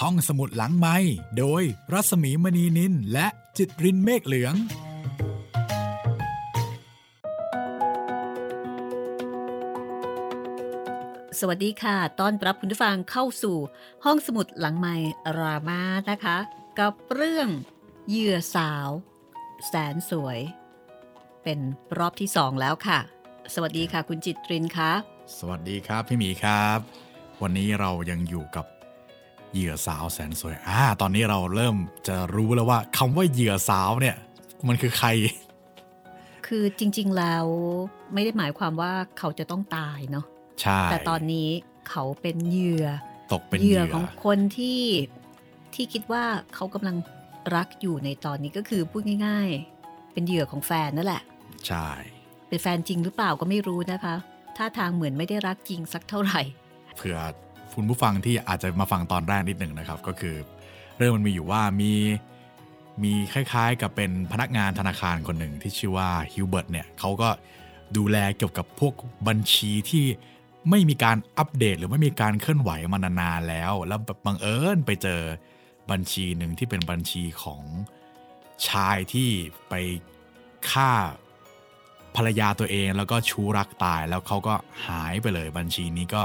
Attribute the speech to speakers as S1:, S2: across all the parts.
S1: ห้องสมุดหลังไม้โดยรัสมีมณีนินและจิตรินเมฆเหลือง
S2: สวัสดีค่ะ ต้อนรับคุณผู้ฟังเข้าสู่ห้องสมุดหลังไม้รามานะคะ กับเรื่องเหยื่อสาว แสนสวย เป็นรอบที่สองแล้วค่ะ สวัสดีค่ะ คุณจิตรินคะ
S1: สวัสดีครับพี่หมีครับ วันนี้เรายังอยู่กับ เหยื่อสาวแสนสวยอ่าตอนนี้เราเริ่มจะรู้แล้วว่าคำว่าเหยื่อสาวเนี่ย มันคือใคร
S2: คือจริง ๆแล้วไม่ได้หมายความว่าเขาจะต้องตายเนาะ
S1: ใช่
S2: แต่ตอนนี้เขาเป็นเหยื่อ
S1: ตกเป็น
S2: เห
S1: เห
S2: ยื่
S1: ยื่
S2: อ
S1: อ
S2: ของคนที่ที่คิดว่าเขากำลังรักอยู่ในตอนนี้ก็คือพูดง่าย ๆ เป็นเหยื่อของแฟนนั่นแหละ
S1: ใช่
S2: เป็นแฟนจริงหรือเปล่าก็ไม่รู้นะคะท่าทางเหมือนไม่ได้รักจริงสักเท่าไหร่
S1: เผื่อ คุณผู้ฟังที่อาจจะมาฟังตอนแรกนิดหนึ่งนะครับ ก็คือ เรื่องมันมีอยู่ว่ามีมีคล้ายๆ กับเป็นพนักงานธนาคารคนหนึ่งที่ชื่อว่าฮิวเบิร์ตเนี่ยเขาก็ดูแลเกี่ยวกับพวกบัญชีที่ไม่มีการอัปเดตหรือไม่มีการเคลื่อนไหวมานานๆแล้ว แล้วบังเอิญไปเจอบัญชีหนึ่งที่เป็นบัญชีของชายที่ไปฆ่าภรรยาตัวเองแล้วก็ชู้รักตายแล้วเขาก็หายไปเลยบัญชีนี้ก็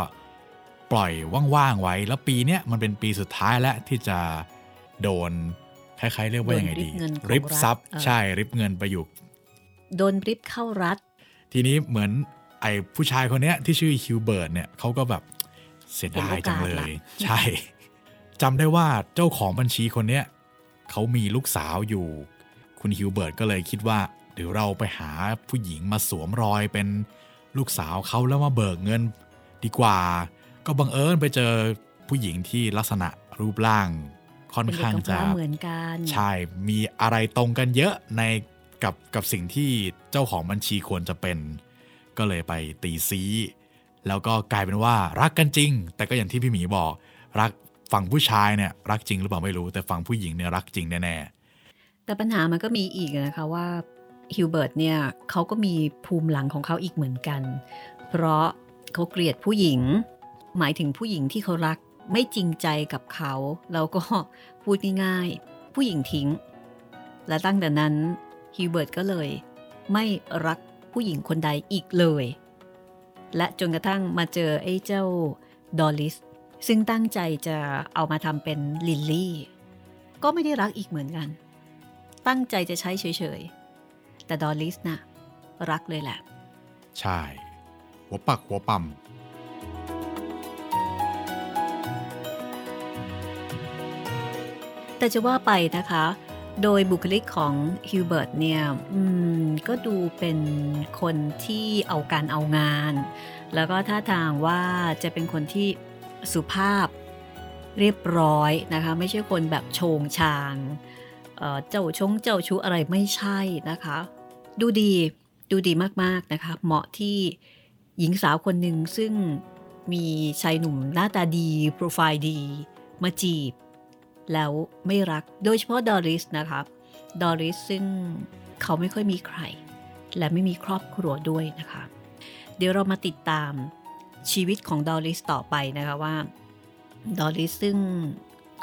S1: ปล่อยว่างๆไว้ แล้วปีเนี้ยมันเป็นปีสุดท้ายแล้วที่จะโดนคล้ายๆเรียกว่ายังไงดี
S2: โดนริบเงินของ
S1: ริบทรัพย์
S2: รัฐเออ
S1: ใช่ริบเงินไปอยู่
S2: โดนริบเข้ารัด
S1: ทีนี้เหมือนไอ้ผู้ชายคนเนี้ยที่ชื่อฮิวเบิร์ตเนี่ยเขาก็แบบเสียดายจังเลย ใช่จำได้ว่าเจ้าของบัญชีคนเนี้ยเขามีลูกสาวอยู่ คุณฮิวเบิร์ตก็เลยคิดว่าเดี๋ยวเราไปหาผู้หญิงมาสวมรอยเป็นลูกสาวเขาแล้วมาเบิกเงิน ดีกว่า ก็บังเอิญไปเจอผู้หญิงที่ลักษณะรูปร่าง ค่อน
S2: เป็นเด็ก
S1: ข้าง
S2: กำพ
S1: จะ
S2: ร้าเหมือนกัน
S1: ใช่มีอะไรตรงกันเยอะในกับกับสิ่งที่เจ้าของบัญชีควรจะเป็น ก็เลยไปตีซีแล้วก็กลายเป็นว่ารักกันจริง แต่ก็อย่างที่พี่หมีบอก รักฝั่งผู้ชายเนี่ยรักจริงหรือเปล่าไม่รู้แต่ฝั่งผู้หญิงเนี่ยรักจริงแน่
S2: แต่ปัญหามันก็มีอีกนะคะว่าฮิวเบิร์ตเนี่ยเขาก็มีภูมิหลังของเขาอีกเหมือนกัน เพราะเขาเกลียดผู้หญิง หมายถึงผู้หญิงที่เขารัก ไม่จริงใจกับเขาแล้วก็พูดง่ายๆผู้หญิงทิ้ง และตั้งแต่นั้นฮิวเบิร์ตก็เลย ไม่รักผู้หญิงคนใดอีกเลย และจนกระทั่งมาเจอไอ้เจ้าดอริสซึ่งตั้งใจจะเอามาทำเป็นลิลลี่ ก็ไม่ได้รักอีกเหมือนกัน ตั้งใจจะใช้เฉยๆ แต่ดอริสน่ะรักเลยแหละ
S1: ใช่ หัวปักหัวปั๊ม
S2: แต่จะว่าไปนะคะ โดยบุคลิกของฮิวเบิร์ตเนี่ยก็ดูเป็นคนที่เอาการเอางาน แล้วก็ท่าทางว่าจะเป็นคนที่สุภาพเรียบร้อยนะคะ ไม่ใช่คนแบบโชงชางเอ่อเจ้าชงเจ้าชู้อะไรไม่ใช่นะคะ ดูดีดูดีมากๆนะคะ เหมาะที่หญิงสาวคนหนึ่งซึ่งมีชายหนุ่มหน้าตาดี โปรไฟล์ดี มาจีบ แล้วไม่รักโดยเฉพาะดอริสนะคะดอริสซึ่งเขาไม่ค่อยมีใคร และไม่มีครอบครัวด้วยนะคะ เดี๋ยวเรามาติดตามชีวิตของดอริสต่อไปนะคะว่าดอริสซึ่ง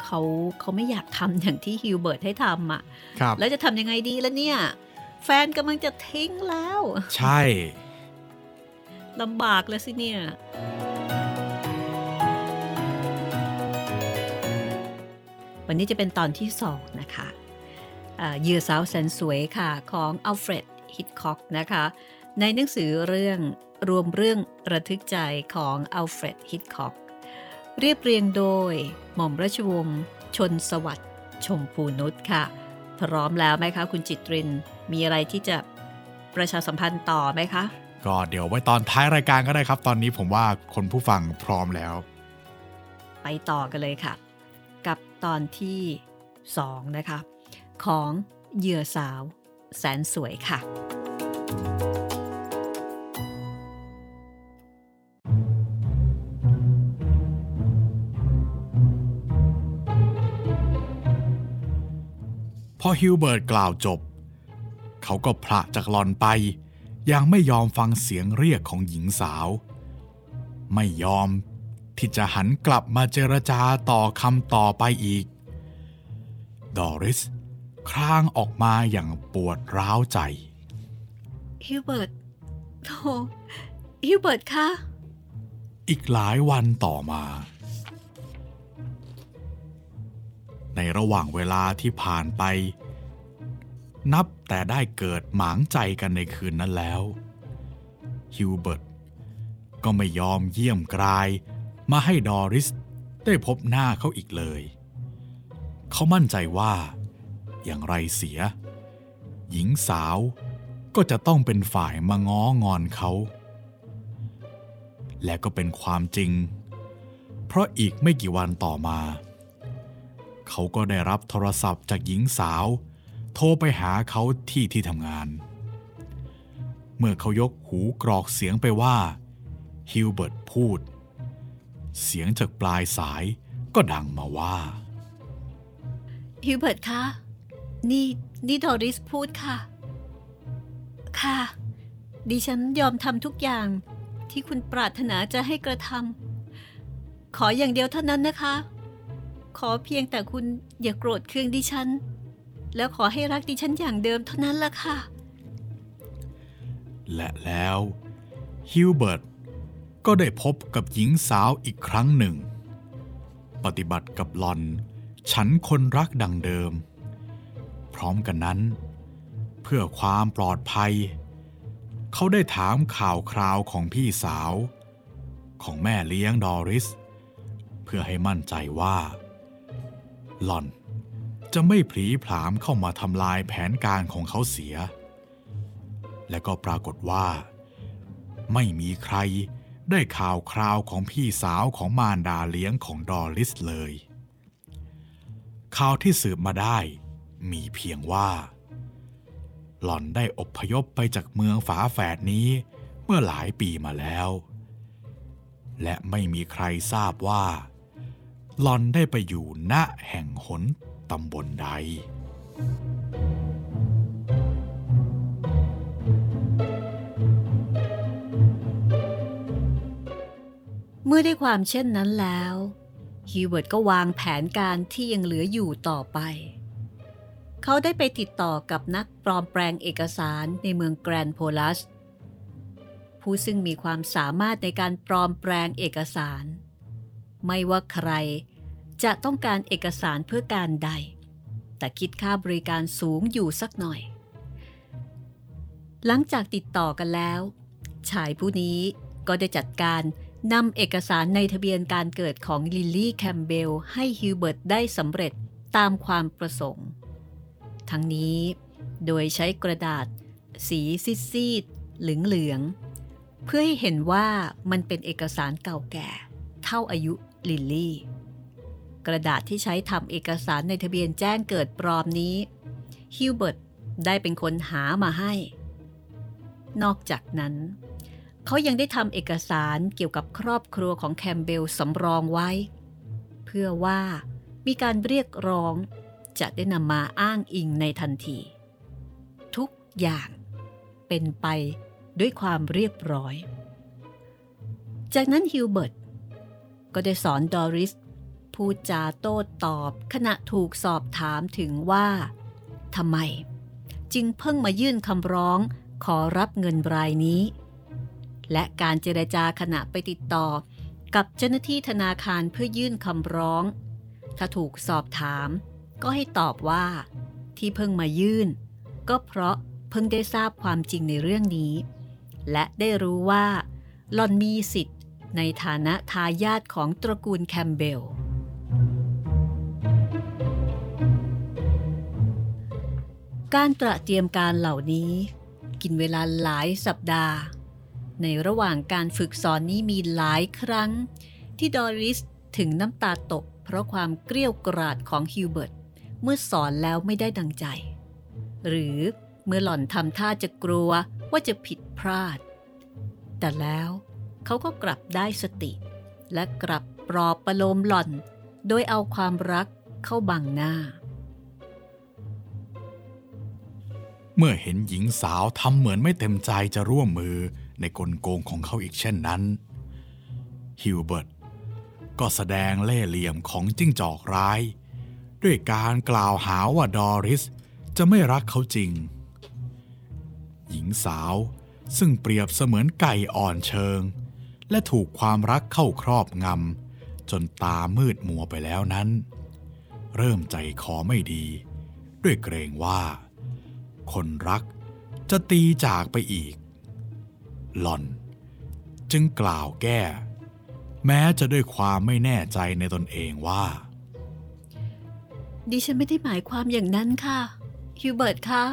S2: เขาเขาไม่อยากทำอย่างที่ฮิวเบิร์ตให้ทำอะ่ะ
S1: ครับ
S2: แล้วจะทำยังไงดีแล้วเนี่ย แฟนกำลังจะทิ้งแล้ว
S1: ใช่
S2: ลำบากแล้วสิเนี่ย วันนี้จะเป็นตอนที่สองนะคะอ่าเหยื่อสาวแสนสวยค่ะของอัลเฟรดฮิตคอกนะคะ ในหนังสือเรื่องรวมเรื่องระทึกใจของอัลเฟรดฮิตคอกเรียบเรียงโดยหม่อมราชวงศ์ชนสวัสดิ์ชมพูนุชค่ะ พร้อมแล้วไหมคะ คุณจิตรินมีอะไรที่จะประชาสัมพันธ์ต่อไหมคะ
S1: ก็เดี๋ยวไว้ตอนท้ายรายการก็ได้ครับ ตอนนี้ผมว่าคนผู้ฟังพร้อมแล้ว
S2: ไปต่อกันเลยค่ะ กับตอนที่2นะคะของเหยื่อสาวแสนสวยค่ะ
S1: พอฮิวเบิร์ตกล่าวจบ เขาก็ผละจากหล่อนไป ยังไม่ยอมฟังเสียงเรียกของหญิงสาว ไม่ยอม ที่จะหันกลับมาเจรจาต่อคำต่อไปอีก ดอริส ครางออกมาอย่างปวดร้าวใจ
S2: ฮิวเบิร์ตโธ่ฮิวเบิร์ตคะ
S1: อีกหลายวันต่อมา ในระหว่างเวลาที่ผ่านไป นับแต่ได้เกิดหมางใจกันในคืนนั้นแล้ว ฮิวเบิร์ตก็ไม่ยอมเยี่ยมกราย มาให้ดอริสได้พบหน้าเขาอีกเลย เขามั่นใจว่า อย่างไรเสีย หญิงสาวก็จะต้องเป็นฝ่ายมาง้องอนเขา และก็เป็นความจริง เพราะอีกไม่กี่วันต่อมา เขาก็ได้รับโทรศัพท์จากหญิงสาว โทรไปหาเขาที่ที่ทำงาน เมื่อเขายกหูกรอกเสียงไปว่าฮิวเบิร์ตพูด เสียงจากปลายสายก็ดังมาว่า
S2: ฮิวเบิร์ตคะ นี่นี่ดอริสพูดค่ะ ค่ะ ดิฉันยอมทำทุกอย่างที่คุณปรารถนาจะให้กระทำขออย่างเดียวเท่านั้นนะคะ ขอเพียงแต่คุณอย่าโกรธเคืองดิฉัน แล้วขอให้รักดิฉันอย่างเดิมเท่านั้นละค่ะ
S1: และแล้วฮิวเบิร์ต ก็ได้พบกับหญิงสาวอีกครั้งหนึ่ง ปฏิบัติกับหลอน ฉันคนรักดังเดิม พร้อมกันนั้น เพื่อความปลอดภัย เขาได้ถามข่าวคราวของพี่สาว ของแม่เลี้ยงดอริส เพื่อให้มั่นใจว่า หลอนจะไม่ผีผลามเข้ามาทำลายแผนการของเขาเสีย และก็ปรากฏว่า ไม่มีใคร ได้ข่าวคราวของพี่สาวของมารดาเลี้ยงของดอริสเลย ข่าวที่สืบมาได้มีเพียงว่า หล่อนได้อพยพไปจากเมืองฝาแฝดนี้เมื่อหลายปีมาแล้ว และไม่มีใครทราบว่า หล่อนได้ไปอยู่ณแห่งหนตำบลใด
S2: เมื่อได้ความเช่นนั้นแล้วฮิวเบิร์ตก็วางแผนการที่ยังเหลืออยู่ต่อไป เขาได้ไปติดต่อกับนักปลอมแปลงเอกสารในเมืองแกรนโพลัส ผู้ซึ่งมีความสามารถในการปลอมแปลงเอกสาร ไม่ว่าใครจะต้องการเอกสารเพื่อการใด แต่คิดค่าบริการสูงอยู่สักหน่อย หลังจากติดต่อกันแล้ว ชายผู้นี้ก็ได้จัดการ นำเอกสารในทะเบียนการเกิดของลิลลี่แคมเบลให้ฮิวเบิร์ตได้สำเร็จตามความประสงค์ ทั้งนี้โดยใช้กระดาษ สีซีดๆเหลืองๆเพื่อให้เห็นว่ามันเป็นเอกสารเก่าแก่ เท่าอายุลิลลี่ กระดาษที่ใช้ทำเอกสารในทะเบียนแจ้งเกิดปลอมนี้ฮิวเบิร์ตได้เป็นคนหามาให้ นอกจากนั้น เขายังได้ทำเอกสารเกี่ยวกับครอบครัวของแคมเบลสำรองไว้ เพื่อว่ามีการเรียกร้องจะได้นำมาอ้างอิงในทันที ทุกอย่างเป็นไปด้วยความเรียบร้อย จากนั้นฮิวเบิร์ตก็ได้สอนดอริสพูดจาโต้ตอบขณะถูกสอบถามถึงว่าทำไม จึงเพิ่งมายื่นคำร้องขอรับเงินรายนี้ และการเจรจาขณะไปติดต่อ กับเจ้าหน้าที่ธนาคารเพื่อยื่นคำร้อง ถ้าถูกสอบถาม ก็ให้ตอบว่า ที่เพิ่งมายื่น ก็เพราะเพิ่งได้ทราบความจริงในเรื่องนี้ และได้รู้ว่าหลอนมีสิทธิ์ ในฐานะทายาทของตระกูลแคมเบลการตระเตรียมการเหล่านี้ กินเวลาหลายสัปดาห์ ในระหว่างการฝึกสอนนี้มีหลายครั้ง ที่ดอริสถึงน้ำตาตก เพราะความเกลี้ยวกราดของฮิวเบิร์ตเมื่อสอนแล้วไม่ได้ดังใจ หรือเมื่อหล่อนทำท่าจะกลัวว่าจะผิดพลาด แต่แล้วเขาก็กลับได้สติ และกลับปลอบประโลมหล่อน โดยเอาความรักเข้าบังหน้า
S1: เมื่อเห็นหญิงสาวทำเหมือนไม่เต็มใจจะร่วมมือ ในกลโกงของเขาอีกเช่นนั้น ฮิวเบิร์ตก็แสดงเล่ห์เหลี่ยมของจิ้งจอกร้าย ด้วยการกล่าวหาว่าดอริสจะไม่รักเขาจริง หญิงสาวซึ่งเปรียบเสมือนไก่อ่อนเชิง และถูกความรักเข้าครอบงำจนตามืดมัวไปแล้วนั้น เริ่มใจคอไม่ดี ด้วยเกรงว่า คนรักจะตีจากไปอีก หล่อน จึงกล่าวแก้ แม้จะด้วยความไม่แน่ใจในตนเองว่า
S2: ดิฉันไม่ได้หมายความอย่างนั้นค่ะ ฮิวเบิร์ตคะ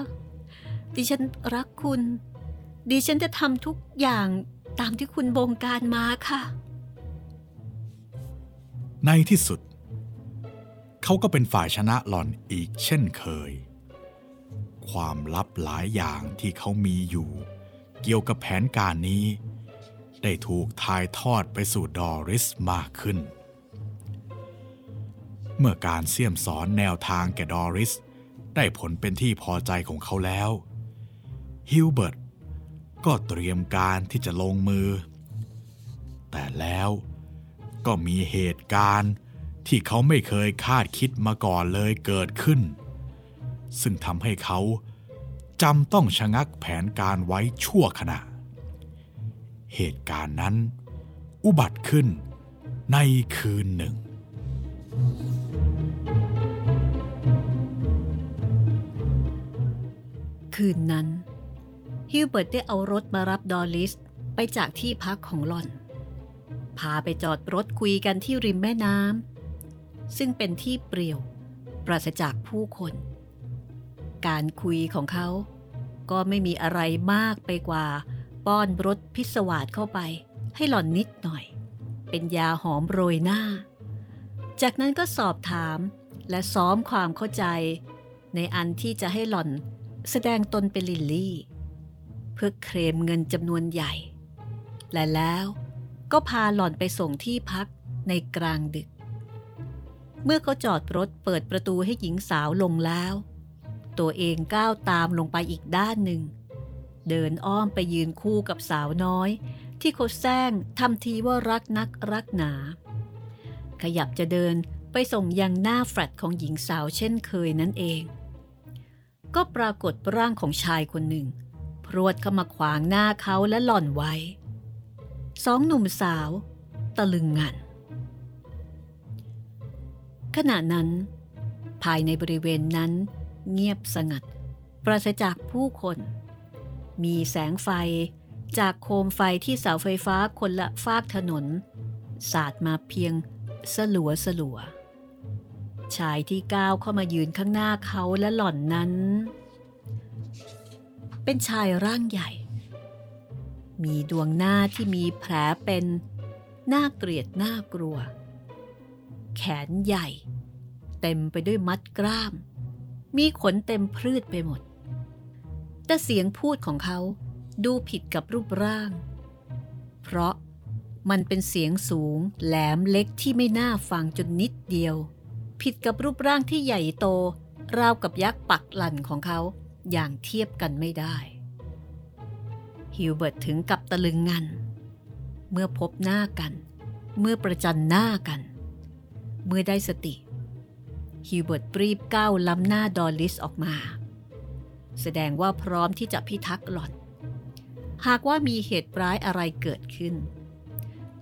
S2: ดิฉันรักคุณ ดิฉันจะทำทุกอย่างตามที่คุณบงการมาค่ะ
S1: ในที่สุด เขาก็เป็นฝ่ายชนะหล่อนอีกเช่นเคย ความลับหลายอย่างที่เขามีอยู่ เกี่ยวกับแผนการนี้ ได้ถูกถ่ายทอดไปสู่ดอริสมากขึ้น เมื่อการเสี่ยมสอนแนวทางแก่ดอริส ได้ผลเป็นที่พอใจของเขาแล้ว ฮิลเบิร์ตก็เตรียมการที่จะลงมือ แต่แล้วก็มีเหตุการณ์ที่เขาไม่เคยคาดคิดมาก่อนเลยเกิดขึ้น ซึ่งทำให้เขา จำต้องชะงักแผนการไว้ชั่วขณะ เหตุการณ์นั้น อุบัติขึ้นในคืนหนึ่ง
S2: คืนนั้น ฮิวเบิร์ตได้เอารถมารับดอลลิส ไปจากที่พักของหล่อน พาไปจอดรถคุยกันที่ริมแม่น้ำซึ่งเป็นที่เปรี่ยว ปราศจากผู้คน การคุยของเขา ก็ไม่มีอะไรมากไปกว่า ป้อนรสพิศวาสเข้าไป ให้หล่อนนิดหน่อย เป็นยาหอมโรยหน้า จากนั้นก็สอบถามและซ้อมความเข้าใจ ในอันที่จะให้หล่อนแสดงตนเป็นลิลลี่ เพื่อเคลมเงินจำนวนใหญ่ และแล้วก็พาหล่อนไปส่งที่พักในกลางดึก เมื่อเขาจอดรถเปิดประตูให้หญิงสาวลงแล้ว ตัวเองก้าวตามลงไปอีกด้านหนึ่ง เดินอ้อมไปยืนคู่กับสาวน้อย ที่เขาแซงทำทีว่ารักนักรักหนา ขยับจะเดินไปส่งยังหน้าแฟลตของหญิงสาวเช่นเคยนั่นเอง ก็ปรากฏร่างของชายคนหนึ่ง พรวดเข้ามาขวางหน้าเขาและหล่อนไว้ สองหนุ่มสาว ตะลึงงัน ขณะนั้น ภายในบริเวณนั้น เงียบสงัด ปราศจากผู้คน มีแสงไฟจากโคมไฟที่เสาไฟฟ้าคนละฟากถนน สาดมาเพียงสลัวสลัวชายที่ก้าวเข้ามายืนข้างหน้าเขาและหล่อนนั้น เป็นชายร่างใหญ่ มีดวงหน้าที่มีแผลเป็นหน่าเกลียดหน่ากลัว แขนใหญ่ เต็มไปด้วยมัดกล้าม มีขนเต็มพืชไปหมด แต่เสียงพูดของเขาดูผิดกับรูปร่าง เพราะมันเป็นเสียงสูงแหลมเล็กที่ไม่น่าฟังจนนิดเดียว ผิดกับรูปร่างที่ใหญ่โต ราวกับยักษ์ปักหลั่นของเขาอย่างเทียบกันไม่ได้ ฮิวเบิร์ตถึงกับตะลึงงัน เมื่อพบหน้ากัน เมื่อประจันหน้ากัน เมื่อได้สติ ฮิวเบิร์ตรีบก้าวล้ำหน้าดอริสออกมา แสดงว่าพร้อมที่จะพิทักษ์หล่อน หากว่ามีเหตุร้ายอะไรเกิดขึ้น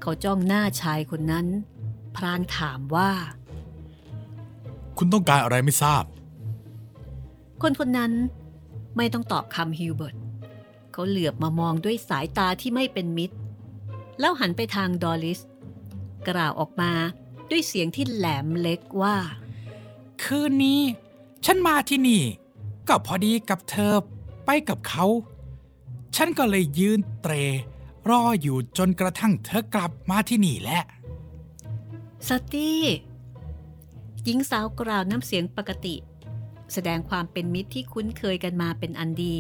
S2: เขาจ้องหน้าชายคนนั้น พรางถามว่า
S1: คุณต้องการอะไรไม่ทราบ
S2: คนคนนั้นไม่ต้องตอบคำฮิวเบิร์ตเขาเหลือบมามองด้วยสายตาที่ไม่เป็นมิตร แล้วหันไปทางดอลลิส กล่าวออกมาด้วยเสียงที่แหลมเล็กว่า
S3: คืนนี้ ฉันมาที่นี่ ก็พอดีกับเธอไปกับเขา ฉันก็เลยยืนเตร รออยู่จนกระทั่งเธอกลับมาที่นี่แหละ
S2: สตี้หญิงสาวกล่าวน้ำเสียงปกติ แสดงความเป็นมิตรที่คุ้นเคยกันมาเป็นอันดี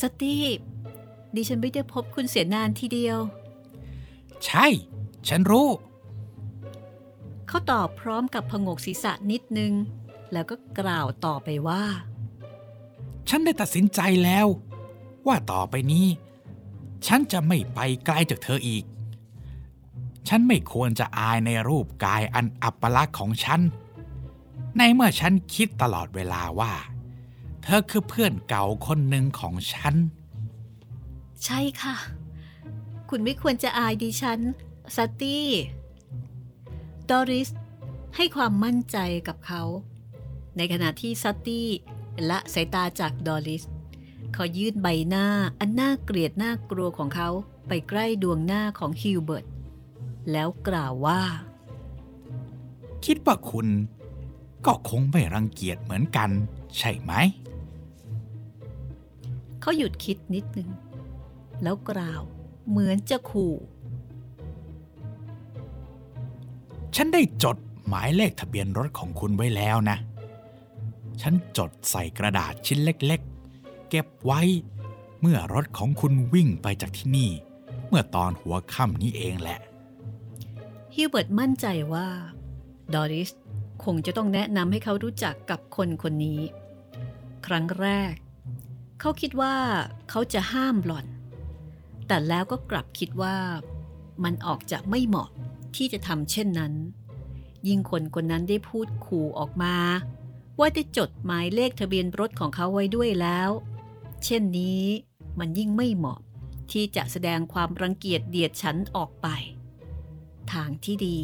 S2: สตี้ดิฉันไม่ได้พบคุณเสียนานทีเดียว
S3: ใช่ ฉันรู้
S2: เขาตอบพร้อมกับพงกศีรษะนิดนึง แล้วก็กล่าวต่อไปว่า
S3: ฉันได้ตัดสินใจแล้ว ว่าต่อไปนี้ ฉันจะไม่ไปไกลจากเธออีก ฉันไม่ควรจะอายในรูปกายอันอัปลักษณ์ของฉัน ในเมื่อฉันคิดตลอดเวลาว่า เธอคือเพื่อนเก่าคนหนึ่งของฉัน
S2: ใช่ค่ะ คุณไม่ควรจะอายดิฉัน ซัตตี้ ดอริสให้ความมั่นใจกับเขา ในขณะที่ซัตตี้ละสายตาจากดอริสเขายื่นใบหน้าอันน่าเกลียดน่ากลัวของเขาไปใกล้ดวงหน้าของฮิวเบิร์ตแล้วกล่าวว่า
S3: คิดว่าคุณ ก็คงไม่รังเกียจเหมือนกัน ใช่ไหม
S2: เขาหยุดคิดนิดหนึ่งแล้วกล่าวเหมือนจะขู่
S3: ฉันได้จดหมายเลขทะเบียนรถของคุณไว้แล้วนะ ฉันจดใส่กระดาษชิ้นเล็กๆ เก็บไว้เมื่อรถของคุณวิ่งไปจากที่นี่ เมื่อตอนหัวค่ำนี้เองแหละ
S2: ฮิวเบิร์ตมั่นใจว่า ดอริสคงจะต้องแนะนำให้เขารู้จักกับคนคนนี้ ครั้งแรก เขาคิดว่าเขาจะห้ามหล่อน แต่แล้วก็กลับคิดว่ามันออกจะไม่เหมาะ ที่จะทำเช่นนั้น ยิ่งคนคนนั้นได้พูดขู่ออกมา ว่าได้จดหมายเลขทะเบียนรถของเขาไว้ด้วยแล้ว เช่นนี้มันยิ่งไม่เหมาะที่จะแสดงความรังเกียจเดียดฉันออกไป ทางที่ดี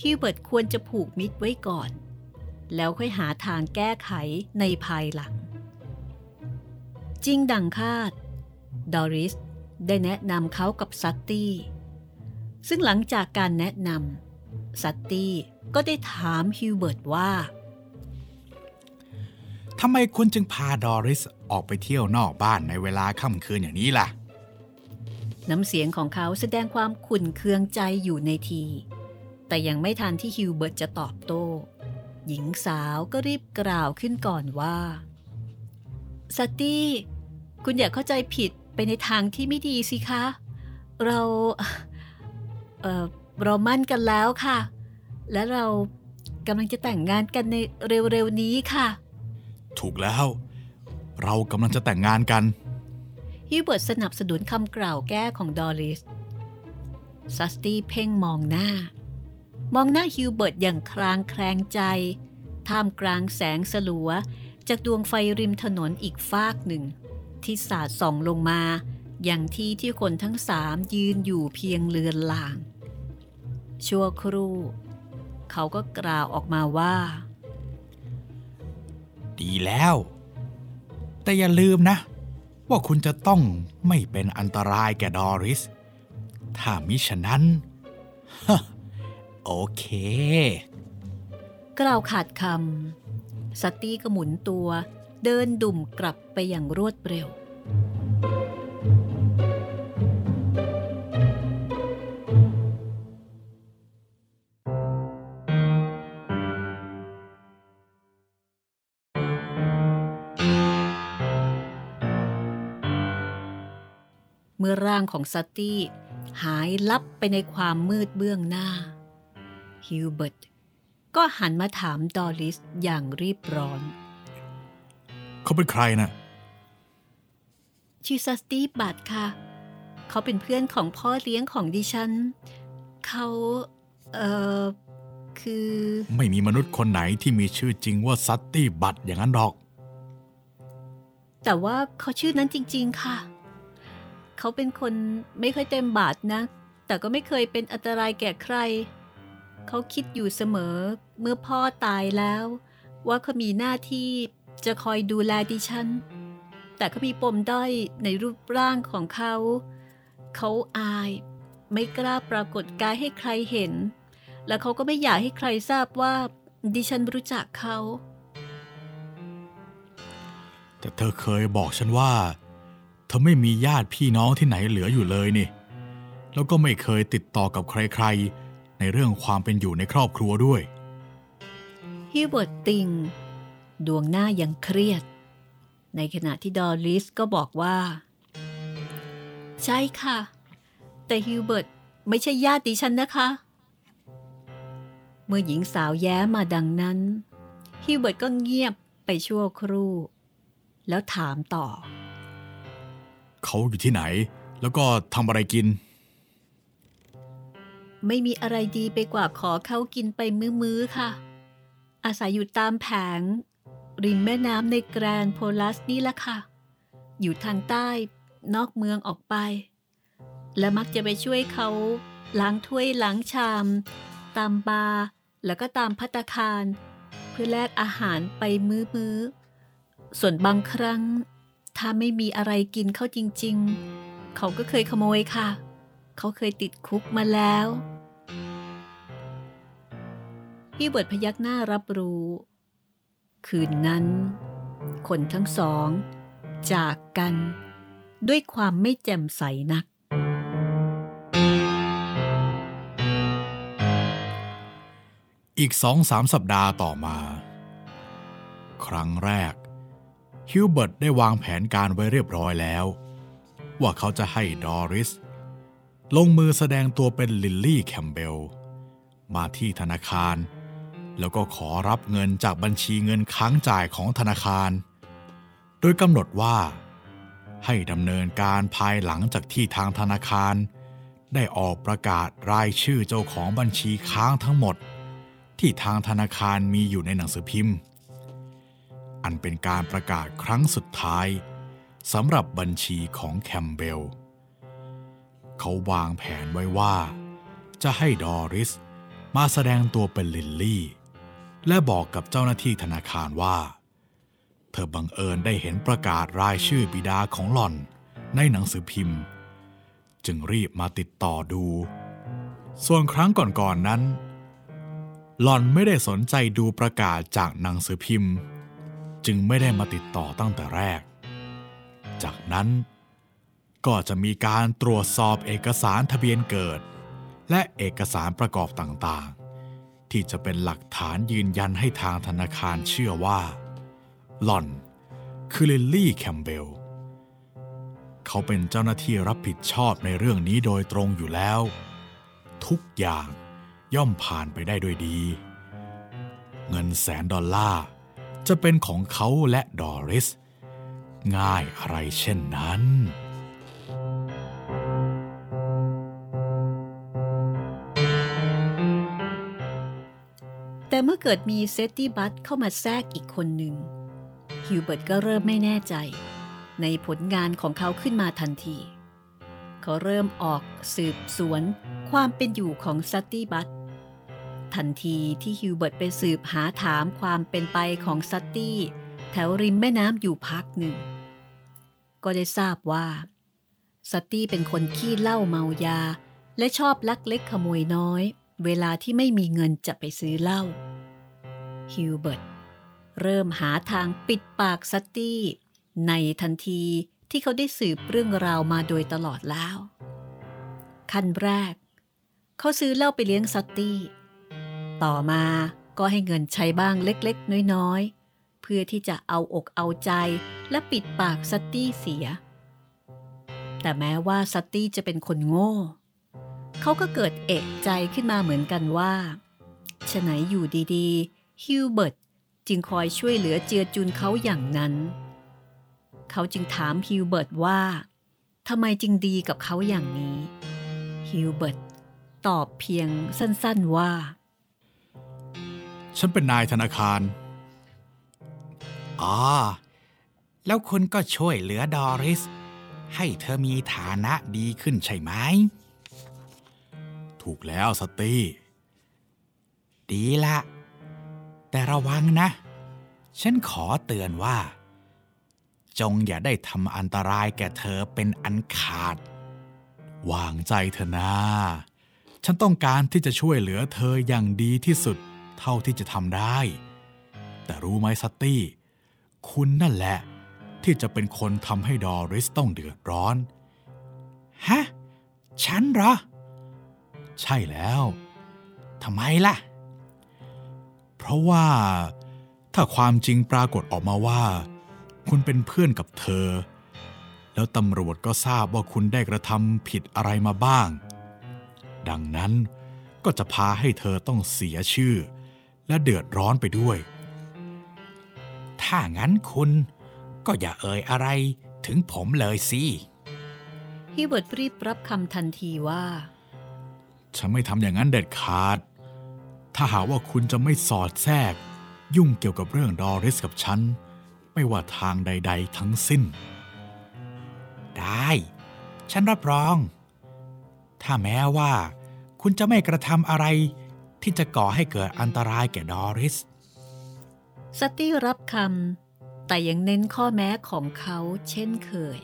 S2: ฮิวเบิร์ตควรจะผูกมิตรไว้ก่อน แล้วค่อยหาทางแก้ไขในภายหลัง จริงดังคาด ดอริสได้แนะนำเขากับซัตตี้ ซึ่งหลังจากการแนะนำซัตตี้ก็ได้ถามฮิวเบิร์ตว่า
S3: ทำไมคุณจึงพาดอริสออกไปเที่ยวนอกบ้านในเวลาค่ำคืนอย่างนี้ล่ะ
S2: น้ำเสียงของเขาแสดงความขุ่นเคืองใจอยู่ในที แต่ยังไม่ทันที่ฮิวเบิร์ตจะตอบโต้ หญิงสาวก็รีบกล่าวขึ้นก่อนว่าสตตี้คุณอย่าเข้าใจผิดไปในทางที่ไม่ดีสิคะ เรา เอ่อเรามั่นกันแล้วค่ะ และเรากำลังจะแต่งงานกันในเร็วๆนี้ค่ะ
S1: ถูกแล้ว เรากำลังจะแต่งงานกัน
S2: ฮิวเบิร์ตสนับสนุนคำกล่าวแก้ของดอริสซัสตี้เพ่งมองหน้า มองหน้าฮิวเบิร์ตอย่างคลางแคลงใจ ท่ามกลางแสงสลัว จากดวงไฟริมถนนอีกฟากหนึ่ง ที่สาดส่องลงมา อย่างที่ที่คนทั้งสามยืนอยู่เพียงเลือนลาง ชั่วครู่ เขาก็กล่าวออกมาว่า
S3: ดีแล้ว แต่อย่าลืมนะ ว่าคุณจะต้องไม่เป็นอันตรายแก่ดอริส ถ้ามิฉะนั้นฮะโอเค
S2: กล่าวขาดคำสตตี้ก็หมุนตัวเดินดุ่มกลับไปอย่างรวดเร็วร่างของซัตตี้หายลับไปในความมืดเบื้องหน้า ฮิวเบิร์ตก็หันมาถามดอริสอย่างรีบร้อน
S1: เขาเป็นใครน่ะ
S2: ชื่อซัตตี้บัตค่ะ เขาเป็นเพื่อนของพ่อเลี้ยงของดิฉัน เขา เอ่อ คือ
S1: ไม่มีมนุษย์คนไหนที่มีชื่อจริงว่าซัตตี้บัตอย่างนั้นหรอก
S2: แต่ว่าเขาชื่อนั้นจริง ๆ ค่ะ เขาเป็นคนไม่ค่อยเต็มบาทนะ แต่ก็ไม่เคยเป็นอันตรายแก่ใคร เขาคิดอยู่เสมอเมื่อพ่อตายแล้ว ว่าเขามีหน้าที่จะคอยดูแลดิฉัน แต่เขามีปมด้อยในรูปร่างของเขา เขาอายไม่กล้าปรากฏกายให้ใครเห็น และเขาก็ไม่อยากให้ใครทราบว่า ดิฉันรู้จักเขา
S1: แต่เธอเคยบอกฉันว่า เธอไม่มีญาติพี่น้องที่ไหนเหลืออยู่เลยนี่ แล้วก็ไม่เคยติดต่อกับใครๆ ในเรื่องความเป็นอยู่ในครอบครัวด้วย
S2: ฮิวเบิร์ตติง ดวงหน้ายังเครียด ในขณะที่ดอริสก็บอกว่า ใช่ค่ะ แต่ฮิวเบิร์ตไม่ใช่ญาติดิฉันนะคะ เมื่อหญิงสาวแย้มาดังนั้นฮิวเบิร์ตก็เงียบไปชั่วครู่ แล้วถามต่อ
S1: เขาอยู่ที่ไหน แล้วก็ทำอะไรกิน
S2: ไม่มีอะไรดีไปกว่าขอเขากินไปมื้อๆค่ะ อาศัยอยู่ตามแผง ริมแม่น้ำในแกรนโพลัสนี่ละค่ะ อยู่ทางใต้นอกเมืองออกไป และมักจะไปช่วยเขาล้างถ้วยล้างชาม ตามบาร์แล้วก็ตามพัตตาคาร เพื่อแลกอาหารไปมื้อๆส่วนบางครั้ง ถ้าไม่มีอะไรกินเขาจริง ๆ เขาก็เคยขโมยค่ะ เขาเคยติดคุกมาแล้วพี่เบิร์ดพยักหน้ารับรู้ คืนนั้น คนทั้งสอง จากกันด้วยความไม่แจ่มใสนัก
S1: อีกสองสามสัปดาห์ต่อมา ครั้งแรก ฮิวเบิร์ตได้วางแผนการไว้เรียบร้อยแล้ว ว่าเขาจะให้ดอริส ลงมือแสดงตัวเป็นลิลลี่แคมเบล มาที่ธนาคาร แล้วก็ขอรับเงินจากบัญชีเงินค้างจ่ายของธนาคาร โดยกำหนดว่า ให้ดำเนินการภายหลังจากที่ทางธนาคาร ได้ออกประกาศรายชื่อเจ้าของบัญชีค้างทั้งหมด ที่ทางธนาคารมีอยู่ในหนังสือพิมพ์ อันเป็นการประกาศครั้งสุดท้ายสำหรับบัญชีของแคมเบล เขาวางแผนไว้ว่า จะให้ดอริสมาแสดงตัวเป็นลิลลี่ และบอกกับเจ้าหน้าที่ธนาคารว่า เธอบังเอิญได้เห็นประกาศรายชื่อบิดาของหล่อนในหนังสือพิมพ์ จึงรีบมาติดต่อดู ส่วนครั้งก่อนๆนนั้น หล่อนไม่ได้สนใจดูประกาศจากหนังสือพิมพ์ จึงไม่ได้มาติดต่อตั้งแต่แรก จากนั้นก็จะมีการตรวจสอบเอกสารทะเบียนเกิด และเอกสารประกอบต่างๆ ที่จะเป็นหลักฐานยืนยันให้ทางธนาคารเชื่อว่า หล่อนคือลิลลี่แคมเบล เขาเป็นเจ้าหน้าที่รับผิดชอบในเรื่องนี้โดยตรงอยู่แล้ว ทุกอย่างย่อมผ่านไปได้ด้วยดี เงินแสนดอลลาร์ จะเป็นของเขาและดอริส ง่ายอะไรเช่นนั้น
S2: แต่เมื่อเกิดมีซัตตี้บัตเข้ามาแทรกอีกคนหนึ่งฮิวเบิร์ตก็เริ่มไม่แน่ใจ ในผลงานของเขาขึ้นมาทันที เขาเริ่มออกสืบสวนความเป็นอยู่ของซัตตี้บัต ทันทีที่ฮิวเบิร์ตไปสืบหาถามความเป็นไปของซัตตี้แถวริมแม่น้ำอยู่พักหนึ่ง ก็ได้ทราบว่าซัตตี้เป็นคนขี้เหล้าเมายา และชอบลักเล็กขโมยน้อย เวลาที่ไม่มีเงินจะไปซื้อเหล้าฮิวเบิร์ตเริ่มหาทางปิดปากซัตตี้ในทันทีที่เขาได้สืบเรื่องราวมาโดยตลอดแล้ว ขั้นแรก เขาซื้อเหล้าไปเลี้ยงซัตตี้ ต่อมาก็ให้เงินใช้บ้างเล็กๆ น้อยๆ เพื่อที่จะเอาอกเอาใจและปิดปากซัตตี้เสีย แต่แม้ว่าซัตตี้จะเป็นคนโง่ เขาก็เกิดเอกใจขึ้นมาเหมือนกันว่าฉะไหนอยู่ดีๆ ฮิวเบิร์ตจึงคอยช่วยเหลือเจือจุนเขาอย่างนั้น เขาจึงถามฮิวเบิร์ตว่าทำไมจึงดีกับเขาอย่างนี้ ฮิวเบิร์ตตอบเพียงสั้นๆว่า
S1: ฉันเป็นนายธนาคาร
S3: อ๋อ แล้วคุณก็ช่วยเหลือดอริส ให้เธอมีฐานะดีขึ้นใช่ไหม
S1: ถูกแล้วสตตี้
S3: ดีละ แต่ระวังนะ ฉันขอเตือนว่า จงอย่าได้ทำอันตรายแก่เธอเป็นอันขาด
S1: วางใจเถอะนะ ฉันต้องการที่จะช่วยเหลือเธออย่างดีที่สุด เท่าที่จะทำได้ แต่รู้ไหมซัตตี้ คุณนั่นแหละ ที่จะเป็นคนทำให้ดอริสต้องเดือดร้อน
S3: ฮะ ฉันเหรอ
S1: ใช่แล้ว
S3: ทำไมล่ะ
S1: เพราะว่าถ้าความจริงปรากฏออกมาว่า คุณเป็นเพื่อนกับเธอ แล้วตำรวจก็ทราบว่าคุณได้กระทำผิดอะไรมาบ้าง ดังนั้นก็จะพาให้เธอต้องเสียชื่อ และเดือดร้อนไปด้วย
S3: ถ้างั้นคุณก็อย่าเอ่ยอะไรถึงผมเลยสิ
S2: ฮิวเบิร์ตรีบรับคำทันทีว่า
S1: ฉันไม่ทำอย่างนั้นเด็ดขาด ถ้าหากว่าคุณจะไม่สอดแทรก ยุ่งเกี่ยวกับเรื่องดอริสกับฉัน ไม่ว่าทางใด ๆ ทั้งสิ้น
S3: ได้ ฉันรับรอง ถ้าแม้ว่า คุณจะไม่กระทำอะไร ที่จะก่อให้เกิดอันตรายแก่ดอริส
S2: สตี้รับคำแต่ยังเน้นข้อแม้ของเขาเช่นเคย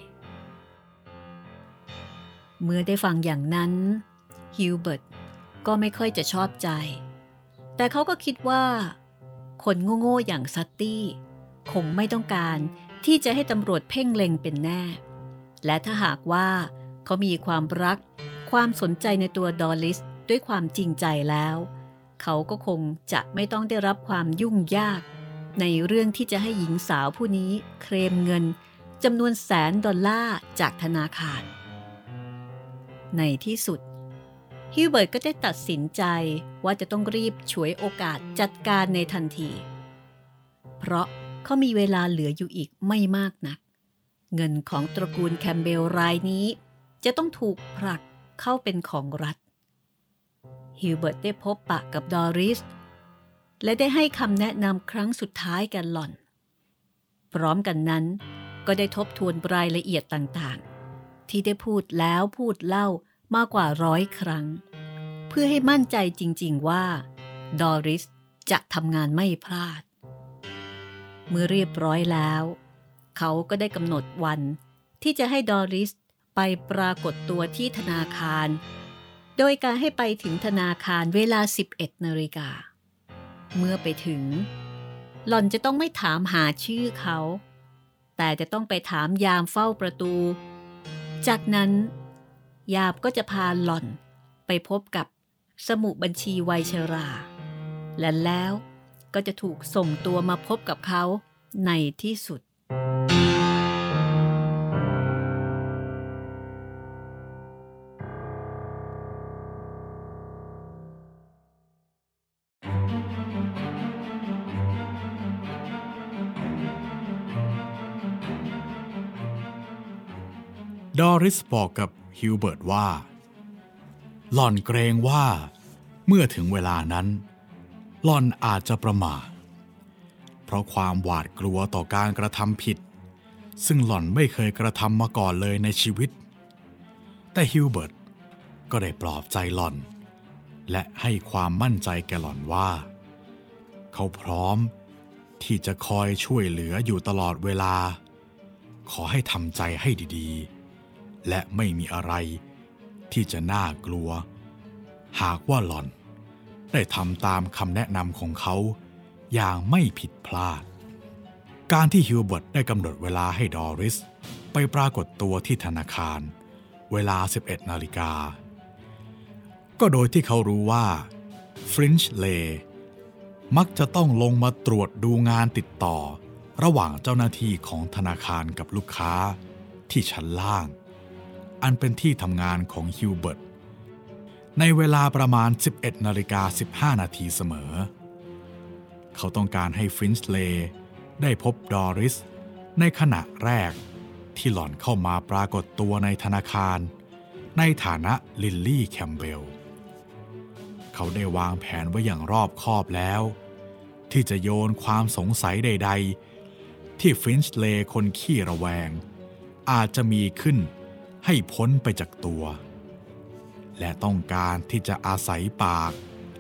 S2: เมื่อได้ฟังอย่างนั้นฮิวเบิร์ตก็ไม่ค่อยจะชอบใจ แต่เขาก็คิดว่า คนโง่ๆอย่างซัตตี้คงไม่ต้องการที่จะให้ตำรวจเพ่งเล็งเป็นแน่ และถ้าหากว่าเขามีความรัก ความสนใจในตัวดอลลิสด้วยความจริงใจแล้ว เขาก็คงจะไม่ต้องได้รับความยุ่งยาก ในเรื่องที่จะให้หญิงสาวผู้นี้เคลมเงินจำนวนแสนดอลลาร์จากธนาคาร ในที่สุดฮิวเบิร์ตก็ได้ตัดสินใจว่าจะต้องรีบฉวยโอกาสจัดการในทันที เพราะเขามีเวลาเหลืออยู่อีกไม่มากนัก เงินของตระกูลแคมเบลรายนี้ จะต้องถูกผลักเข้าเป็นของรัฐ ฮิวเบิร์ตได้พบปะกับดอริส และได้ให้คำแนะนำครั้งสุดท้ายกันหล่อน พร้อมกันนั้นก็ได้ทบทวนรายละเอียดต่างๆ ที่ได้พูดแล้วพูดเล่ามากกว่าร้อยครั้ง เพื่อให้มั่นใจจริง ๆว่า ดอริสจะทำงานไม่พลาด เมื่อเรียบร้อยแล้ว เขาก็ได้กำหนดวันที่จะให้ดอริสไปปรากฏตัวที่ธนาคาร โดยการให้ไปถึงธนาคารเวลา 11นาฬิกา เมื่อไปถึง หล่อนจะต้องไม่ถามหาชื่อเขา แต่จะต้องไปถามยามเฝ้าประตู จากนั้น ยามก็จะพาหล่อนไปพบกับสมุบัญชีไวยชรา และแล้วก็จะถูกส่งตัวมาพบกับเขาในที่สุด
S1: อริสบอกกับฮิวเบิร์ตว่า หล่อนเกรงว่า เมื่อถึงเวลานั้น หล่อนอาจจะประมาทเพราะความหวาดกลัวต่อการกระทำผิด ซึ่งหล่อนไม่เคยกระทำมาก่อนเลยในชีวิต แต่ฮิวเบิร์ตก็ได้ปลอบใจหล่อน และให้ความมั่นใจแก่หล่อนว่า เขาพร้อมที่จะคอยช่วยเหลืออยู่ตลอดเวลา ขอให้ทำใจให้ดีๆ และไม่มีอะไรที่จะน่ากลัว หากว่าหล่อนได้ทำตามคำแนะนำของเขาอย่างไม่ผิดพลาด การที่ฮิวเบิร์ตได้กำหนดเวลาให้ดอริส ไปปรากฏตัวที่ธนาคาร เวลา 11 นาฬิกา ก็โดยที่เขารู้ว่าฟรินช์เลมักจะต้องลงมาตรวจดูงานติดต่อ ระหว่างเจ้าหน้าที่ของธนาคารกับลูกค้าที่ชั้นล่าง อันเป็นที่ทำงานของฮิวเบิร์ตในเวลาประมาณ 11นาฬิกา15 นาทีเสมอ เขาต้องการให้ฟรินช์เลได้พบดอริส ในขณะแรกที่หล่อนเข้ามาปรากฏตัวในธนาคาร ในฐานะลิลลี่แคมเบล เขาได้วางแผนไว้อย่างรอบคอบแล้ว ที่จะโยนความสงสัยใด ๆ ที่ฟรินช์เลคนขี้ระแวง อาจจะมีขึ้น ให้พ้นไปจากตัว และต้องการที่จะอาศัยปาก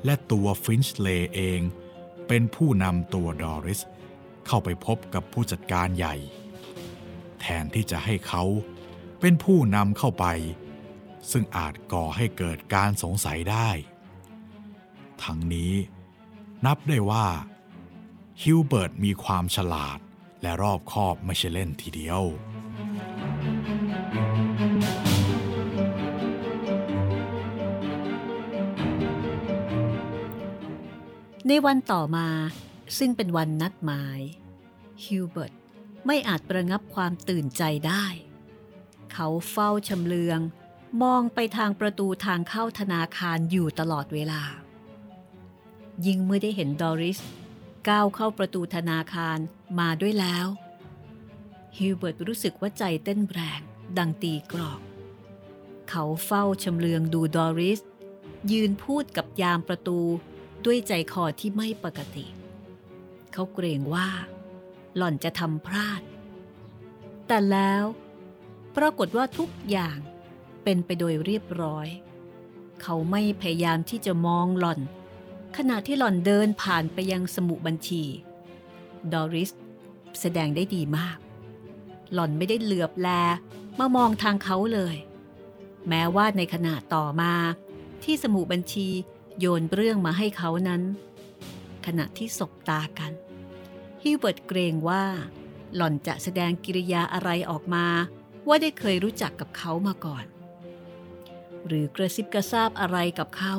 S1: และตัวฟินช์เลเอง เป็นผู้นำตัวดอริส เข้าไปพบกับผู้จัดการใหญ่ แทนที่จะให้เขาเป็นผู้นำเข้าไป ซึ่งอาจก่อให้เกิดการสงสัยได้ ทั้งนี้นับได้ว่าฮิวเบิร์ตมีความฉลาดและรอบคอบไม่ใช่เล่นทีเดียว
S2: ในวันต่อมาซึ่งเป็นวันนัดหมายฮิวเบิร์ตไม่อาจประงับความตื่นใจได้ เขาเฝ้าชำเลือง มองไปทางประตูทางเข้าธนาคารอยู่ตลอดเวลา ยิ่งเมื่อได้เห็นดอริส ก้าวเข้าประตูธนาคารมาด้วยแล้วฮิวเบิร์ตรู้สึกว่าใจเต้นแรงดังตีกรอก เขาเฝ้าชำเลืองดูดอริส ยืนพูดกับยามประตู ด้วยใจคอที่ไม่ปกติ เขาเกรงว่า หล่อนจะทำพลาด แต่แล้วปรากฏว่าทุกอย่างเป็นไปโดยเรียบร้อย เขาไม่พยายามที่จะมองหล่อน ขณะที่หล่อนเดินผ่านไปยังสมุบัญชี ดอริสแสดงได้ดีมาก หล่อนไม่ได้เหลือบแลมามองทางเขาเลย แม้ว่าในขณะต่อมาที่สมุบัญชี โยนเรื่องมาให้เขานั้น ขณะที่สบตากัน ฮิวเบิร์ตเกรงว่า หล่อนจะแสดงกิริยาอะไรออกมา ว่าได้เคยรู้จักกับเขามาก่อน หรือกระซิบกระซาบอะไรกับเขา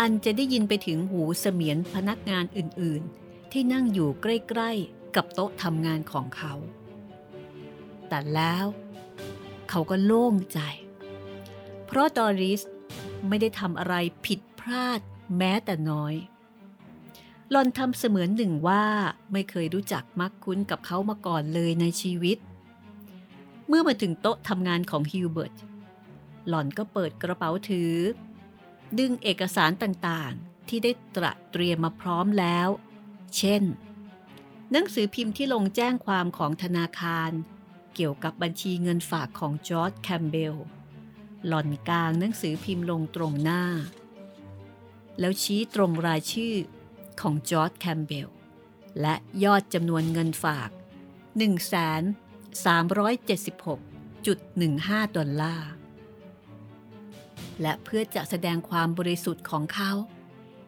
S2: อันจะได้ยินไปถึงหูเสมียนพนักงานอื่นๆ ที่นั่งอยู่ใกล้ๆ กับโต๊ะทำงานของเขา แต่แล้วเขาก็โล่งใจ เพราะดอริสไม่ได้ทำอะไรผิด ลาดแม้แต่น้อยหล่อนทำเสมือนหนึ่งว่าไม่เคยรู้จักมักคุ้นกับเขามาก่อนเลยในชีวิต เมื่อมาถึงโต๊ะทำงานของฮิวเบิร์ตหล่อนก็เปิดกระเป๋าถือ ดึงเอกสารต่างๆ ที่ได้ตระเตรียมมาพร้อมแล้ว เช่น หนังสือพิมพ์ที่ลงแจ้งความของธนาคาร เกี่ยวกับบัญชีเงินฝากของจอร์จแคมเบลหล่อนกางหนังสือพิมพ์ลงตรงหน้า แล้วชี้ตรงรายชื่อของจอร์จแคมเบลและยอดจำนวนเงินฝาก 1,376.15 ดอลลาร์ และเพื่อจะแสดงความบริสุทธิ์ของเขา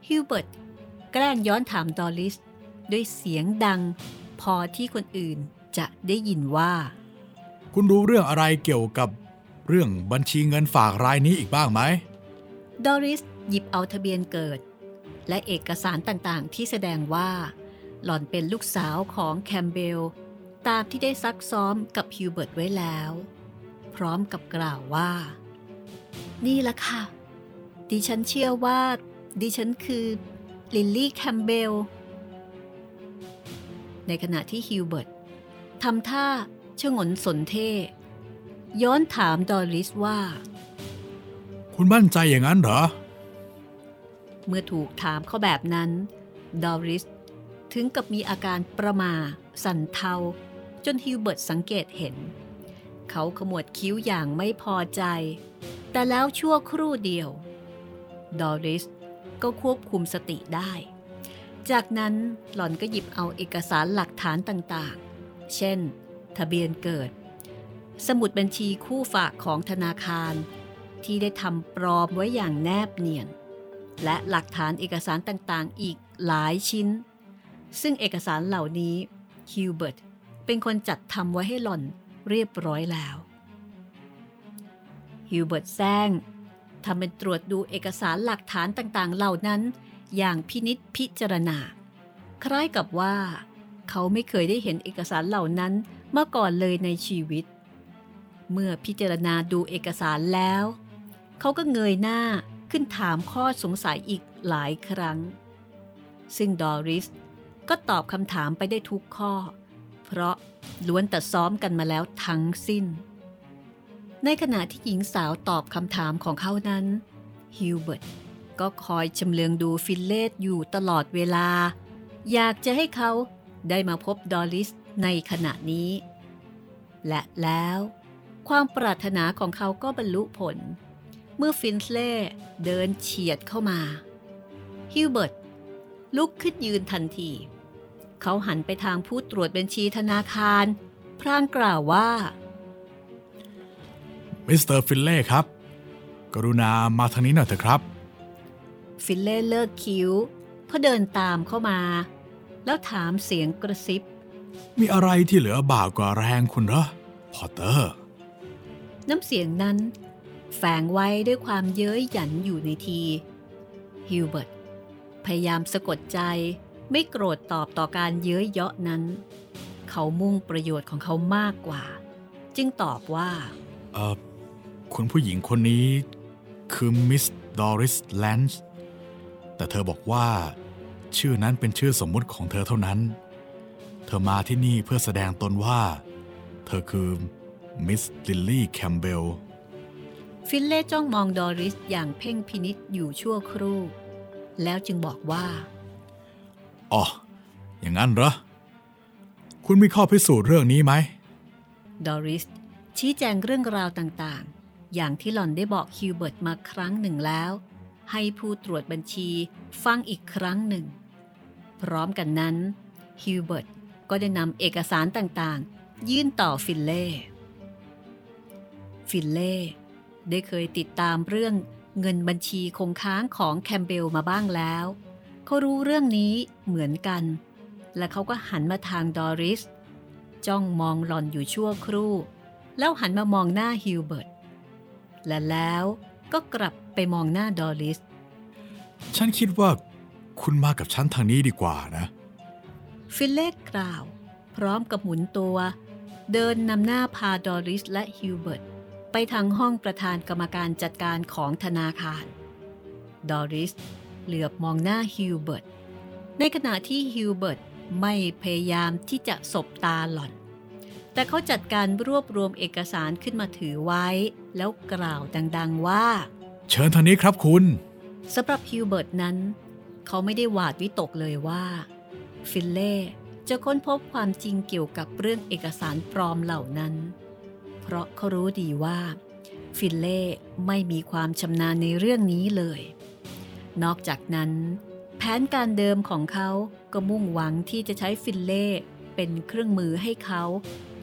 S2: ฮิวเบิร์ตแกล้งย้อนถามดอริส ด้วยเสียงดังพอที่คนอื่นจะได้ยินว่า
S1: คุณรู้เรื่องอะไรเกี่ยวกับเรื่องบัญชีเงินฝากรายนี้อีกบ้างไหม
S2: ดอริส หยิบเอาทะเบียนเกิด และเอกสารต่างๆ ที่แสดงว่า หล่อนเป็นลูกสาวของแคมเบล ตามที่ได้ซักซ้อมกับฮิวเบิร์ตไว้แล้ว พร้อมกับกล่าวว่า นี่ละค่ะ ดิฉันเชื่อว่า ดิฉันคือ ลิลลี่แคมเบล ในขณะที่ฮิวเบิร์ตทำท่าชงนสนเท่ย้อนถามดอริสว่า
S1: คุณมั่นใจอย่างนั้นเหรอ
S2: เมื่อถูกถามเขาแบบนั้นดอริสถึงกับมีอาการประมาสั่นเทา จนฮิวเบิร์ตสังเกตเห็น เขาขมวดคิ้วอย่างไม่พอใจ แต่แล้วชั่วครู่เดียว ดอริสก็ควบคุมสติได้ จากนั้นหล่อนก็หยิบเอาเอกสารหลักฐานต่างๆ เช่น ทะเบียนเกิด สมุดบัญชีคู่ฝากของธนาคาร ที่ได้ทำปลอมไว้อย่างแนบเนียน และหลักฐานเอกสารต่างๆ อีกหลายชิ้น ซึ่งเอกสารเหล่านี้ฮิวเบิร์ตเป็นคนจัดทำไว้ให้หล่อนเรียบร้อยแล้วฮิวเบิร์ตแซงทำเป็นตรวจดูเอกสารหลักฐานต่างๆ เหล่านั้น อย่างพินิษพิจารณา คล้ายกับว่า เขาไม่เคยได้เห็นเอกสารเหล่านั้นมาก่อนเลยในชีวิต เมื่อพิจารณาดูเอกสารแล้ว เขาก็เงยหน้า ขึ้นถามข้อสงสัยอีกหลายครั้ง ซึ่งดอริสก็ตอบคำถามไปได้ทุกข้อ เพราะล้วนแต่ซ้อมกันมาแล้วทั้งสิ้น ในขณะที่หญิงสาวตอบคำถามของเขานั้นฮิวเบิร์ตก็คอยชำเลืองดูฟินเล่อยู่ตลอดเวลา อยากจะให้เขาได้มาพบดอริสในขณะนี้ และแล้ว ความปรารถนาของเขาก็บรรลุผลเมื่อฟินเล่เดินเฉียดเข้ามา ฮิวเบิร์ตลุกขึ้นยืนทันที เขาหันไปทางผู้ตรวจบัญชีธนาคาร พลางกล่าวว่า
S1: มิสเตอร์ฟินเล่ครับ กรุณามาทางนี้หน่อยเถอะครับ
S2: ฟินเล่เลิกคิ้วเพราะเดินตามเข้ามา แล้วถามเสียงกระซิบ
S1: มีอะไรที่เหลือบ่ากว่าแรงคุณเหรอ พอตเตอร์
S2: น้ำเสียงนั้น แฝงไว้ด้วยความเย้ยหยันอยู่ในทีฮิวเบิร์ตพยายามสะกดใจไม่โกรธตอบต่อการเย้ยเยาะนั้น เขามุ่งประโยชน์ของเขามากกว่า จึงตอบว่า
S1: เออคุณผู้หญิงคนนี้คือมิสดอริสแลนช์แต่เธอบอกว่า ชื่อนั้นเป็นชื่อสมมุติของเธอเท่านั้น เธอมาที่นี่เพื่อแสดงตนว่า เธอคือมิสลิลลี่แคมเบล
S2: ฟินเล่จ้องมองดอริสอย่างเพ่งพินิษอยู่ชั่วครู่ แล้วจึงบอกว่า
S1: อ๋อ อย่างนั้นเหรอ คุณมีข้อพิสูจน์เรื่องนี้ไหม
S2: ดอริส ชี้แจงเรื่องราวต่างๆ อย่างที่หล่อนได้บอกฮิวเบิร์ตมาครั้งหนึ่งแล้ว ให้ผู้ตรวจบัญชีฟังอีกครั้งหนึ่ง พร้อมกันนั้นฮิวเบิร์ตก็ได้นำเอกสารต่างๆ ยื่นต่อฟินเล่ ฟินเล่ ได้เคยติดตามเรื่องเงินบัญชีคงค้างของแคมเบลมาบ้างแล้ว เขารู้เรื่องนี้เหมือนกัน และเขาก็หันมาทางดอริส จ้องมองหล่อนอยู่ชั่วครู่ แล้วหันมามองหน้าฮิวเบิร์ต และแล้วก็กลับไปมองหน้าดอริส
S1: ฉันคิดว่าคุณมากับฉันทางนี้ดีกว่านะ
S2: ฟินเล่กล่าว พร้อมกับหมุนตัว เดินนำหน้าพาดอริสและฮิวเบิร์ต ไปทางห้องประธานกรรมการจัดการของธนาคาร ดอริส เหลือบมองหน้าฮิวเบิร์ต ในขณะที่ฮิวเบิร์ตไม่พยายามที่จะสบตาหล่อน แต่เขาจัดการรวบรวมเอกสารขึ้นมาถือไว้ แล้วกล่าวดัง ๆว่า
S1: เชิญทางนี้ครับคุณ
S2: สำหรับฮิวเบิร์ตนั้น เขาไม่ได้หวาดวิตกเลยว่า ฟินเล่จะค้นพบความจริงเกี่ยวกับเรื่องเอกสารปลอมเหล่านั้นเพ ราะเขารู้ดีว่า ฟินเล่ไม่มีความชำนาญในเรื่องนี้เลย นอกจากนั้น แผนการเดิมของเขาก็มุ่งหวังที่จะใช้ฟินเล่เป็นเครื่องมือให้เขา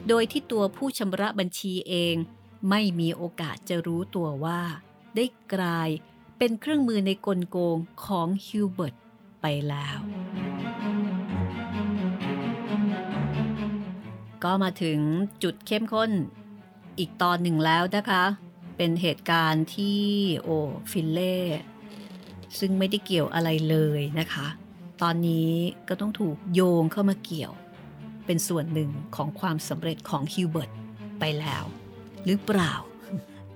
S2: โดยที่ตัวผู้ชำระบัญชีเอง ไม่มีโอกาสจะรู้ตัวว่า ได้กลายเป็นเครื่องมือในกลโกงของฮิวเบิร์ตไปแล้ว ก็มาถึงจุดเข้มข้น อีกตอนหนึ่งแล้วนะคะ เป็นเหตุการณ์ที่โอฟินเล่ซึ่งไม่ได้เกี่ยวอะไรเลยนะคะ ตอนนี้ก็ต้องถูกโยงเข้ามาเกี่ยว เป็นส่วนหนึ่งของความสำเร็จของฮิวเบิร์ตไปแล้ว หรือเปล่า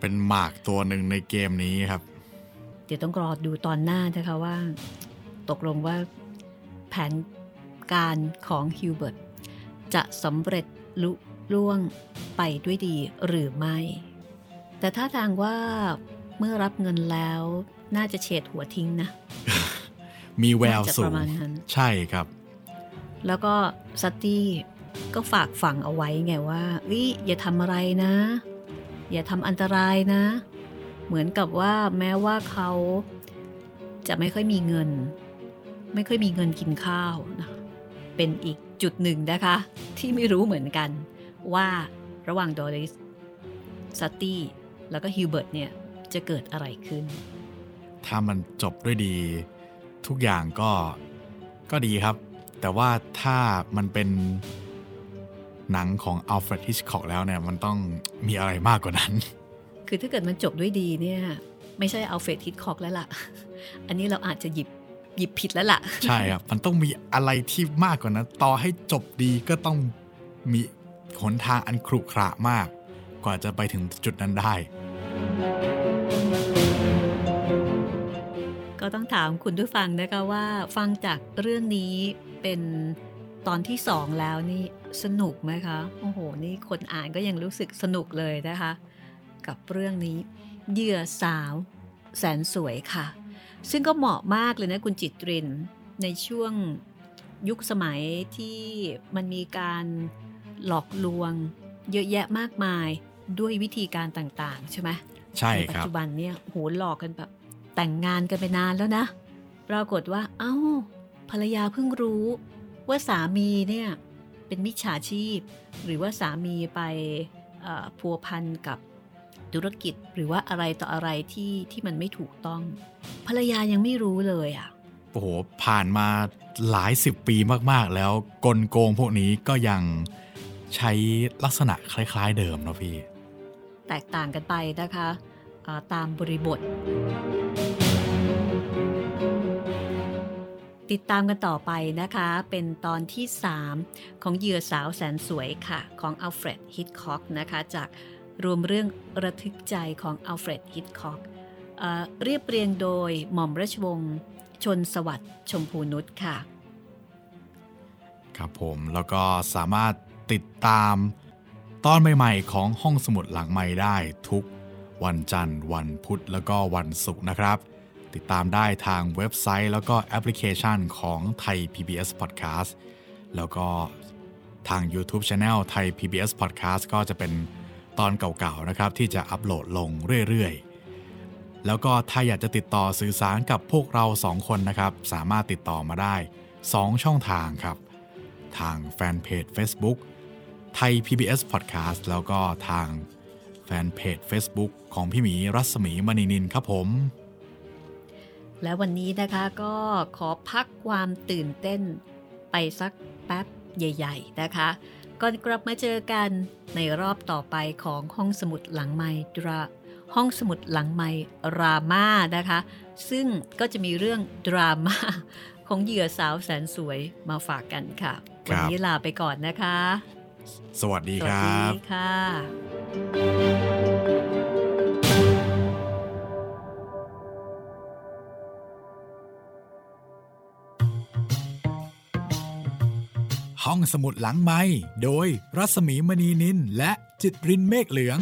S1: เป็นหมากตัวหนึ่งในเกมนี้ครับ
S2: เดี๋ยวต้องรอดูตอนหน้านะคะว่า ตกลงว่าแผนการของฮิวเบิร์ตจะสำเร็จลุล่วง ไปด้วยดีหรือไม่ แต่ถ้าทางว่าเมื่อรับเงินแล้วน่าจะเฉดหัวทิ้งนะ
S1: มีแวว
S2: น่าจะ
S1: สูงป
S2: ระมาณนั้น
S1: ใช่ครับ
S2: แล้วก็ซัตตี้ก็ฝากฝังเอาไว้ไงว่าเอ้ยอย่าทำอะไรนะ อย่าทำอันตรายนะ เหมือนกับว่าแม้ว่าเขาจะไม่ค่อยมีเงิน ไม่ค่อยมีเงินกินข้าวนะเป็นอีกจุดหนึ่งนะคะ ที่ไม่รู้เหมือนกันว่า ระหว่างดอริสซัตตี้แล้วก็ฮิวเบิร์ตเนี่ยจะเกิดอะไรขึ้น
S1: ถ้ามันจบด้วยดี ทุกอย่างก็ก็ดีครับ แต่ว่าถ้ามันเป็นหนังของอัลเฟรดฮิชคอกแล้วเนี่ยมันต้องมีอะไรมากกว่านั้น
S2: คือถ้าเกิดมันจบด้วยดีเนี่ยไม่ใช่อัลเฟรดฮิตคอกแล้วล่ะ อันนี้เราอาจจะหยิบหยิบผิดแล้วล่ะ
S1: ใช่ครับ มันต้องมีอะไรที่มากกว่านั้น ต่อให้จบดีก็ต้องมี หนทางอันขรุขระมาก กว่าจะไปถึงจุดนั้นได้
S2: ก็ต้องถามคุณผู้ฟังนะคะว่าฟังจากเรื่องนี้เป็นตอนที่สองแล้วนี่สนุกไหมคะ โอ้โห นี่คนอ่านก็ยังรู้สึกสนุกเลยนะคะ กับเรื่องนี้เหยื่อสาว แสนสวยค่ะ ซึ่งก็เหมาะมากเลยนะคุณจิตริน ในช่วงยุคสมัยที่มันมีการ หลอกลวง เยอะแยะมากมายด้วยวิธีการต่างๆ ใช่ไหม
S1: ใช่
S2: ใน
S1: ค
S2: ปัจ
S1: รับ
S2: จุบันเนี่ยโหหลอกกันแบบแต่งงานกันไปนานแล้วนะ ปรากฏว่า เอ้า ภรรยาเพิ่งรู้ว่าสามีเนี่ยเป็นมิจฉาชีพ หรือว่าสามีไปเอ่อพัวพันกับธุรกิจหรือว่าอะไรต่ออะไรที่ที่มันไม่ถูกต้อง ภรรยายังไม่รู้เลยอะ
S1: โอ้โหผ่านมาหลายสิบปีมากๆ แล้วกลโกงพวกนี้ก็ยัง ใช้ลักษณะคล้าย ๆ เดิมเนาะพี่
S2: แตกต่างกันไปนะคะอ่าตามบริบท ติดตามกันต่อไปนะคะ เป็นตอนที่ 3 ของเหยื่อสาวแสนสวยค่ะ ของอัลเฟรดฮิตคอกนะคะ จากรวมเรื่องระทึกใจของอัลเฟรดฮิตคอกเรียบเรียงโดยหม่อมราชวงศ์ชนสวัสดิ์ชมพูนุชค่ะ
S1: ครับผมแล้วก็สามารถ ติดตาม ตอนใหม่ๆของห้องสมุดหลังใหม่ได้ทุกวันจันทร์ วันพุธแล้วก็วันศุกร์นะครับ ติดตามได้ทางเว็บไซต์แล้วก็แอปพลิเคชันของไทย PBS Podcast แล้วก็ทาง YouTube Channel ไทย PBS Podcast ก็จะเป็นตอนเก่าๆนะครับ ที่จะอัปโหลดลงเรื่อยๆ แล้วก็ถ้าอยากจะติดต่อสื่อสารกับพวกเราสองคนนะครับ สามารถติดต่อมาได้ 2 ช่องทางครับ ทางแฟนเพจ Facebook ไทย PBS Podcast แล้วก็ทางแฟนเพจ Facebook ของพี่หมีรัศมีมณีนินครับผม
S2: และวันนี้นะคะก็ขอพักความตื่นเต้นไปสักแป๊บใหญ่ ๆ นะคะ ก่อนกลับมาเจอกันในรอบต่อไปของห้องสมุดหลังไมดราห้องสมุดหลังไมรามานะคะ ซึ่งก็จะมีเรื่องดราม่าของเหยื่อสาวแสนสวยมาฝากกันค่ะ
S1: ค
S2: วั
S1: รับ
S2: นี้ลาไปก่อนนะคะ
S1: สวัสดี
S2: ส
S1: ค
S2: วัส
S1: รั
S2: ดี
S1: บ
S2: ค่ะ
S3: ห้องสมุดหลังไม้โดยรัศมีมณีนินและจิตรินเมฆเหลือง